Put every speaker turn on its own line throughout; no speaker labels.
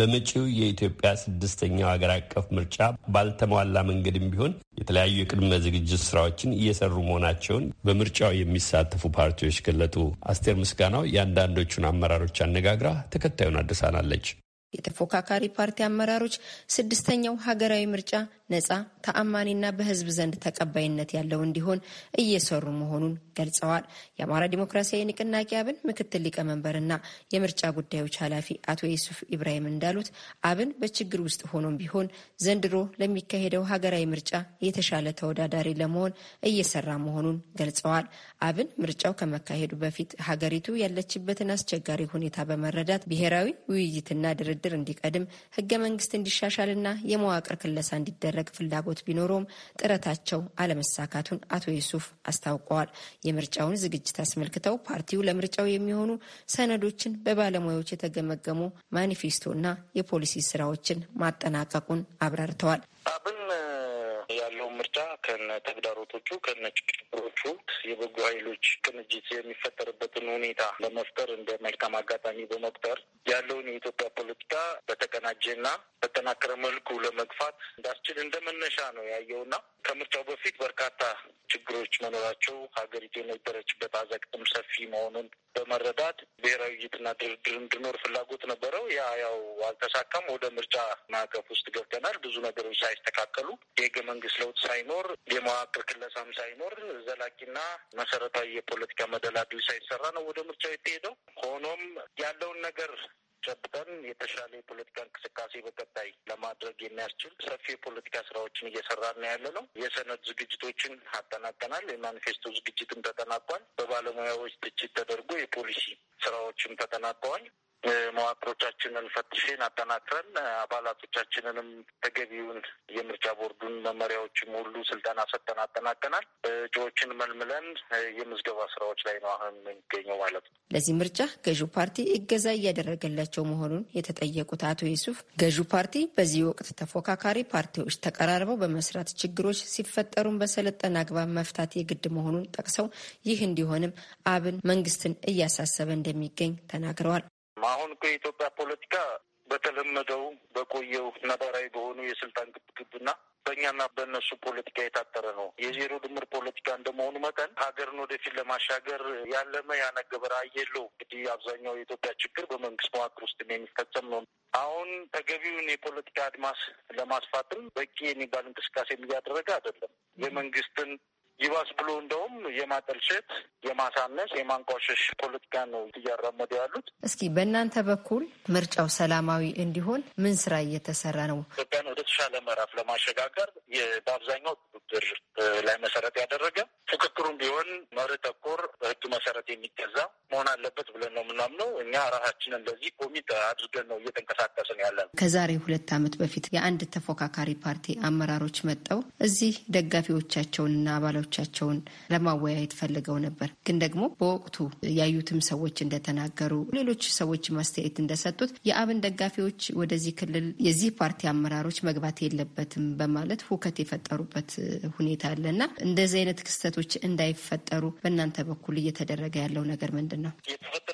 በመጪው የኢትዮጵያ ስድስተኛው ሀገር አቀፍ ምርጫ ባልተሟላ መንገድም ቢሆን የተለያዩ የቅድመ ዝግጅት ስራዎችን እየሰሩ መሆናቸውን በምርጫው የሚሳተፉ ፓርቲዎች ገለጡ። አስቴር ምስጋናው የአንዳንዶቹን አመራሮች አነጋግራ ተከታዩን አድርሳናለች።
የተፎካካሪ ፓርቲ አመራሮች ስድስተኛው ሀገራዊ ምርጫ ነጻ ተአማኒና በሕዝብ ዘንድ ተቀባይነት ያለው እንዲሆን እየሰሩ መሆኑን ገልጸዋል። የአማራ ዲሞክራሲያዊ ንቅናቄ አብን ምክትል ሊቀመንበርና የምርጫ ጉዳዮች ኃላፊ አቶ ዩሱፍ ኢብራሂም እንዳሉት አብን በችግር ውስጥ ሆኖም ቢሆን ዘንድሮ ለሚካሄደው ሀገራዊ ምርጫ የተሻለ ተወዳዳሪ ለመሆን እየሰራ መሆኑን ገልጸዋል። አብን ምርጫው ከመካሄዱ በፊት ሀገሪቱ ያለችበትን አስቸጋሪ ሁኔታ በመረዳት ብሔራዊ ውይይትና ድርድር እንዲቀድም ህገ መንግስት እንዲሻሻልና የመዋቅር ክለሳ እንዲደረግ ፍላጎት ቢኖረውም ጥረታቸው አለመሳካቱን አቶ ዩሱፍ አስታውቀዋል። የምርጫውን ዝግጅት አስመልክተው ፓርቲው ለምርጫው የሚሆኑ ሰነዶችን በባለሙያዎች የተገመገሙ ማኒፌስቶና የፖሊሲ ስራዎችን ማጠናቀቁን አብራርተዋል።
ከነ ተግዳሮቶቹ ከነ ችግሮቹ የበጎ ኃይሎች ቅንጅት የሚፈጠርበትን ሁኔታ ለመፍጠር እንደ መልካም አጋጣሚ በመቁጠር ያለውን የኢትዮጵያ ፖለቲካ በተቀናጀና በጠናከረ መልኩ ለመግፋት እንዳስችል እንደ መነሻ ነው ያየውና ከምርጫው በፊት በርካታ ችግሮች መኖራቸው ሀገሪቱ የነበረችበት አዘቅትም ሰፊ መሆኑን በመረዳት ብሔራዊ ውይይትና ድርድር እንዲኖር ፍላጎት ነበረው። ያ ያው አልተሳካም። ወደ ምርጫ ማዕቀፍ ውስጥ ገብተናል። ብዙ ነገሮች ሳይስተካከሉ የህገ መንግስት ለውጥ ሳይኖር የመዋቅር ክለሳም ሳይኖር ዘላቂና መሰረታዊ የፖለቲካ መደላድል ሳይሰራ ነው ወደ ምርጫው የተሄደው። ሆኖም ያለውን ነገር ጨብጠን የተሻለ የፖለቲካ እንቅስቃሴ በቀጣይ ለማድረግ የሚያስችል ሰፊ የፖለቲካ ስራዎችን እየሰራን ያለ ነው። የሰነድ ዝግጅቶችን አጠናቀናል። የማኒፌስቶ ዝግጅትም ተጠናቋል። በባለሙያዎች ትችት ተደርጎ የፖሊሲ ስራዎችም ተጠናቀዋል። መዋቅሮቻችንን ፈትሽን አጠናክረን አባላቶቻችንንም ተገቢውን የምርጫ ቦርዱን መመሪያዎችም ሁሉ ስልጠና ሰጠን አጠናቀናል። እጩዎችን መልምለን የምዝገባ ስራዎች ላይ ነው አሁን የሚገኘው ማለት ነው።
ለዚህ ምርጫ ገዢው ፓርቲ እገዛ እያደረገላቸው መሆኑን የተጠየቁት አቶ ዩሱፍ ገዢው ፓርቲ በዚህ ወቅት ተፎካካሪ ፓርቲዎች ተቀራርበው በመስራት ችግሮች ሲፈጠሩን በሰለጠነ አግባብ መፍታት የግድ መሆኑን ጠቅሰው ይህ እንዲሆንም አብን መንግስትን እያሳሰበ እንደሚገኝ ተናግረዋል።
አሁን እኮ የኢትዮጵያ ፖለቲካ በተለመደው በቆየው ነባራዊ በሆኑ የስልጣን ግብግብና በእኛና በእነሱ ፖለቲካ የታጠረ ነው። የዜሮ ድምር ፖለቲካ እንደመሆኑ መጠን ሀገርን ወደፊት ለማሻገር ያለመ ያነገበ ራዕይ የለው። እንግዲህ አብዛኛው የኢትዮጵያ ችግር በመንግስት መዋቅር ውስጥ የሚፈጸም ነው። አሁን ተገቢውን የፖለቲካ አድማስ ለማስፋትም በቂ የሚባል እንቅስቃሴ እያደረገ አይደለም። የመንግስትን ይባስ ብሎ እንደውም የማጠልሸት፣ የማሳነስ፣ የማንቋሸሽ ፖለቲካ ነው እያራመዱ ያሉት።
እስኪ በእናንተ በኩል ምርጫው ሰላማዊ እንዲሆን ምን ስራ እየተሰራ ነው?
ኢትዮጵያን ወደ ተሻለ ምዕራፍ ለማሸጋገር በአብዛኛው ትብብር ላይ መሰረት ያደረገ ፍክክሩም ቢሆን መርህ ተኮር በህግ መሰረት የሚገዛ መሆን አለበት ብለን ነው የምናምነው። እኛ ራሳችንን ለዚህ ኮሚት አድርገን ነው እየተንቀሳቀስን ያለ ነው።
ከዛሬ ሁለት ዓመት በፊት የአንድ ተፎካካሪ ፓርቲ አመራሮች መጠው እዚህ ደጋፊዎቻቸውንና አባሎቻቸውን ለማወያየት ፈልገው ነበር። ግን ደግሞ በወቅቱ ያዩትም ሰዎች እንደተናገሩ፣ ሌሎች ሰዎች ማስተያየት እንደሰጡት የአብን ደጋፊዎች ወደዚህ ክልል የዚህ ፓርቲ አመራሮች መግባት የለበትም በማለት ሁከት የፈጠሩበት ሁኔታ አለ እና እንደዚህ አይነት ክስተቶች እንዳይፈጠሩ በእናንተ በኩል እየተደረገ ያለው ነገር ምንድን ነው?
የተፈጠረውን ችግር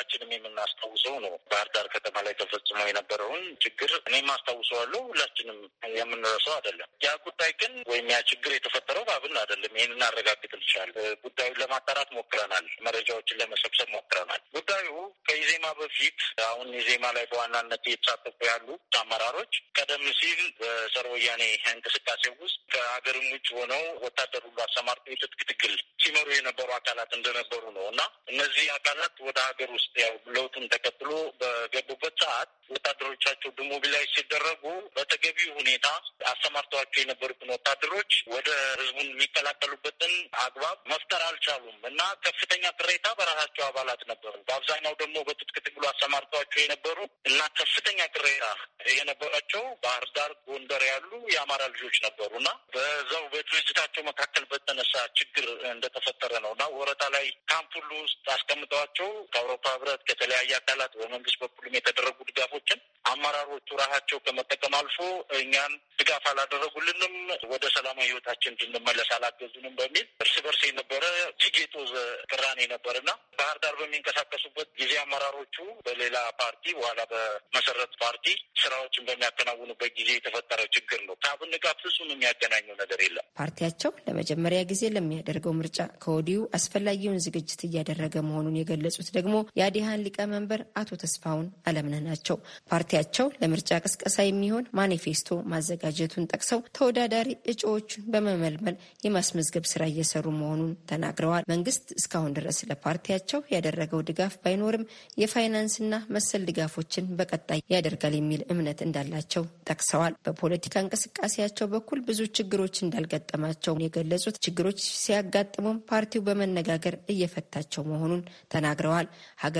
ሁላችንም የምናስታውሰው ነው። ባህር ዳር ከተማ ላይ ተፈጽሞ የነበረውን ችግር እኔም አስታውሰዋለሁ። ሁላችንም የምንረሳው አይደለም። ያ ጉዳይ ግን ወይም ያ ችግር የተፈጠረው በአብን አይደለም። ይህን እናረጋግጥልሻል። ጉዳዩን ለማጣራት ሞክረናል። መረጃዎችን ለመሰብሰብ ሞክረናል። ጉዳዩ ከኢዜማ በፊት አሁን ኢዜማ ላይ በዋናነት እየተሳተፉ ያሉ አመራሮች ቀደም ሲል በጸረ ወያኔ እንቅስቃሴ ውስጥ ከሀገርም ውጭ ሆነው ወታደር ሁሉ አሰማርተው የትጥቅ ትግል ሲመሩ የነበሩ አካላት እንደነበሩ ነው እና እነዚህ አካላት ወደ ሀገር ውስጥ ያው ለውጡን ተከትሎ በገቡበት ሰዓት ወታደሮቻቸው demobilise ሲደረጉ በተገቢው ሁኔታ አሰማርተዋቸው የነበሩትን ወታደሮች ወደ ህዝቡን የሚቀላቀሉበትን አግባብ መፍጠር አልቻሉም እና ከፍተኛ ቅሬታ በራሳቸው አባላት ነበሩ። በአብዛኛው ደግሞ በትጥቅ ትግሉ አሰማርተዋቸው የነበሩ እና ከፍተኛ ቅሬታ የነበራቸው ባህር ዳር፣ ጎንደር ያሉ የአማራ ልጆች ነበሩ እና በዛው በድርጅታቸው መካከል በተነሳ ችግር እንደተፈጠረ ነው እና ወረታ ላይ ካምፕ ሁሉ ውስጥ አስቀምጠዋቸው ከአውሮፓ ህብረት ከተለያየ አካላት በመንግስት በኩልም የተደረጉ ድጋፎች ድጋፎችን አመራሮቹ ራሳቸው ከመጠቀም አልፎ እኛን ድጋፍ አላደረጉልንም፣ ወደ ሰላማዊ ህይወታችን እንድንመለስ አላገዙንም በሚል እርስ በርስ የነበረ እጅግ የጦዘ ቅራኔ ነበርና ባህር ዳር በሚንቀሳቀሱበት ጊዜ አመራሮቹ በሌላ ፓርቲ በኋላ በመሰረት ፓርቲ ስራዎችን በሚያከናውኑበት ጊዜ የተፈጠረ ችግር ነው። ከአብን ጋር ፍጹም የሚያገናኘው ነገር የለም።
ፓርቲያቸው ለመጀመሪያ ጊዜ ለሚያደርገው ምርጫ ከወዲሁ አስፈላጊውን ዝግጅት እያደረገ መሆኑን የገለጹት ደግሞ የአዲሃን ሊቀመንበር አቶ ተስፋውን አለምነህ ናቸው። ፓርቲያቸው ለምርጫ ቅስቀሳ የሚሆን ማኒፌስቶ ማዘጋጀቱን ጠቅሰው ተወዳዳሪ እጩዎቹን በመመልመል የማስመዝገብ ስራ እየሰሩ መሆኑን ተናግረዋል። መንግስት እስካሁን ድረስ ለፓርቲያቸው ያደረገው ድጋፍ ባይኖርም የፋይናንስና መሰል ድጋፎችን በቀጣይ ያደርጋል የሚል እምነት እንዳላቸው ጠቅሰዋል። በፖለቲካ እንቅስቃሴያቸው በኩል ብዙ ችግሮች እንዳልገጠማቸው የገለጹት ችግሮች ሲያጋጥሙም ፓርቲው በመነጋገር እየፈታቸው መሆኑን ተናግረዋል።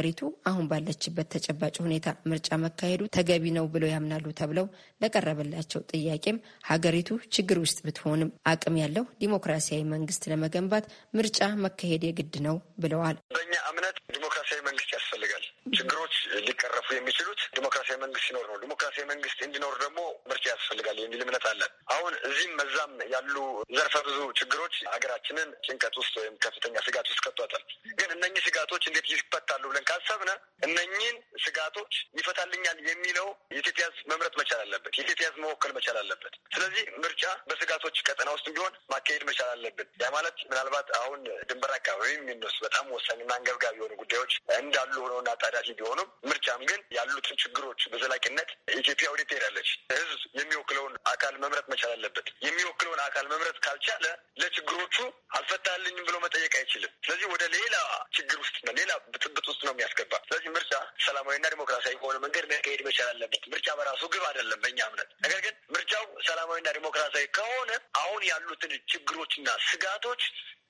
ሀገሪቱ አሁን ባለችበት ተጨባጭ ሁኔታ ምርጫ መካሄዱ ተገቢ ነው ብለው ያምናሉ ተብለው ለቀረበላቸው ጥያቄም ሀገሪቱ ችግር ውስጥ ብትሆንም አቅም ያለው ዲሞክራሲያዊ መንግስት ለመገንባት ምርጫ መካሄድ የግድ ነው ብለዋል።
በእኛ እምነት ዲሞክራሲያዊ መንግስት ያስፈልጋል። ችግሮች ሊቀረፉ የሚችሉት ዲሞክራሲያዊ መንግስት ሲኖር ነው። ዲሞክራሲያዊ መንግስት እንዲኖር ደግሞ ምርጫ ያስፈልጋል የሚል እምነት አለን። አሁን እዚህም መዛም ያሉ ዘርፈ ብዙ ችግሮች ሀገራችንን ጭንቀት ውስጥ ወይም ከፍተኛ ስጋት ውስጥ ከቷታል። ግን እነኚህ ስጋቶች እንዴት ይፈታሉ ብለን ካሰብነ እነኚህን ስጋቶች ይፈታልኛል የሚለው የኢትዮጵያ ሕዝብ መምረጥ አለበት። የኢትዮጵያ መወከል መቻል አለበት። ስለዚህ ምርጫ በስጋቶች ቀጠና ውስጥ ቢሆን ማካሄድ መቻል አለብን። ያ ማለት ምናልባት አሁን ድንበር አካባቢ የሚነሱ በጣም ወሳኝና አንገብጋቢ የሆኑ ጉዳዮች እንዳሉ ሆነውና አጣዳፊ ቢሆኑም ምርጫም ግን ያሉትን ችግሮች በዘላቂነት ኢትዮጵያ ወዴት ትሄዳለች? ህዝብ የሚወክለውን አካል መምረጥ መቻል አለበት። የሚወክለውን አካል መምረጥ ካልቻለ ለችግሮቹ አልፈታልኝም ብሎ መጠየቅ አይችልም። ስለዚህ ወደ ሌላ ችግር ውስጥ ሌላ ብጥብጥ ውስጥ ነው የሚያስገባ። ስለዚህ ምርጫ ሰላማዊና ዲሞክራሲያዊ በሆነ መንገድ መካሄድ መቻል አለበት። ምርጫ በራሱ ግብ አይደለም በእኛ እምነት። ነገር ግን ምርጫው ሰላማዊና ዲሞክራሲያዊ ከሆነ አሁን ያሉትን ችግሮችና ስጋቶች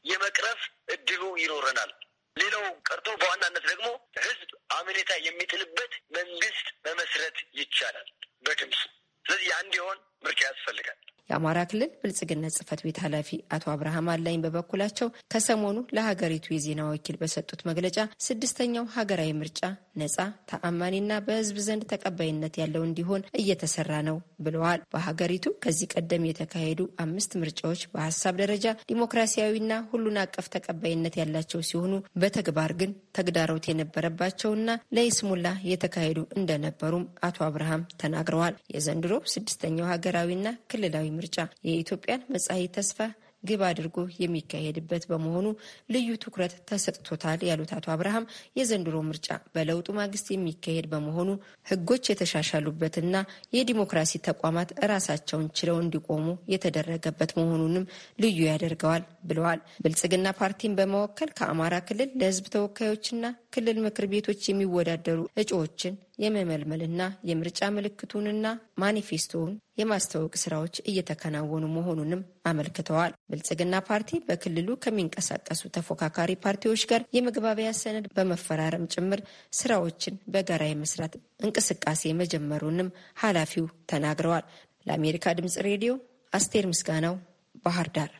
የመቅረፍ እድሉ ይኖረናል። ሌላው ቀርቶ በዋናነት ደግሞ ህዝብ አመኔታ የሚጥልበት መንግስት መመስረት ይቻላል በድምፅ። ስለዚህ አንድ የሆን ምርጫ ያስፈልጋል።
የአማራ ክልል ብልጽግና ጽህፈት ቤት ኃላፊ አቶ አብርሃም አላኝ በበኩላቸው ከሰሞኑ ለሀገሪቱ የዜና ወኪል በሰጡት መግለጫ ስድስተኛው ሀገራዊ ምርጫ ነጻ፣ ተአማኒና በህዝብ ዘንድ ተቀባይነት ያለው እንዲሆን እየተሰራ ነው ብለዋል። በሀገሪቱ ከዚህ ቀደም የተካሄዱ አምስት ምርጫዎች በሀሳብ ደረጃ ዲሞክራሲያዊና ሁሉን አቀፍ ተቀባይነት ያላቸው ሲሆኑ በተግባር ግን ተግዳሮት የነበረባቸውና ለይስሙላ የተካሄዱ እንደነበሩም አቶ አብርሃም ተናግረዋል። የዘንድሮ ስድስተኛው ሀገራዊና ክልላዊ ምርጫ የኢትዮጵያን መጻኢ ተስፋ ግብ አድርጎ የሚካሄድበት በመሆኑ ልዩ ትኩረት ተሰጥቶታል ያሉት አቶ አብርሃም የዘንድሮ ምርጫ በለውጡ ማግስት የሚካሄድ በመሆኑ ሕጎች የተሻሻሉበትና የዲሞክራሲ ተቋማት ራሳቸውን ችለው እንዲቆሙ የተደረገበት መሆኑንም ልዩ ያደርገዋል ብለዋል። ብልጽግና ፓርቲን በመወከል ከአማራ ክልል ለሕዝብ ተወካዮችና ክልል ምክር ቤቶች የሚወዳደሩ እጩዎችን የመመልመልና የምርጫ ምልክቱንና ማኒፌስቶውን የማስተዋወቅ ስራዎች እየተከናወኑ መሆኑንም አመልክተዋል። ብልጽግና ፓርቲ በክልሉ ከሚንቀሳቀሱ ተፎካካሪ ፓርቲዎች ጋር የመግባቢያ ሰነድ በመፈራረም ጭምር ስራዎችን በጋራ የመስራት እንቅስቃሴ መጀመሩንም ኃላፊው ተናግረዋል። ለአሜሪካ ድምጽ ሬዲዮ አስቴር ምስጋናው ባህር ዳር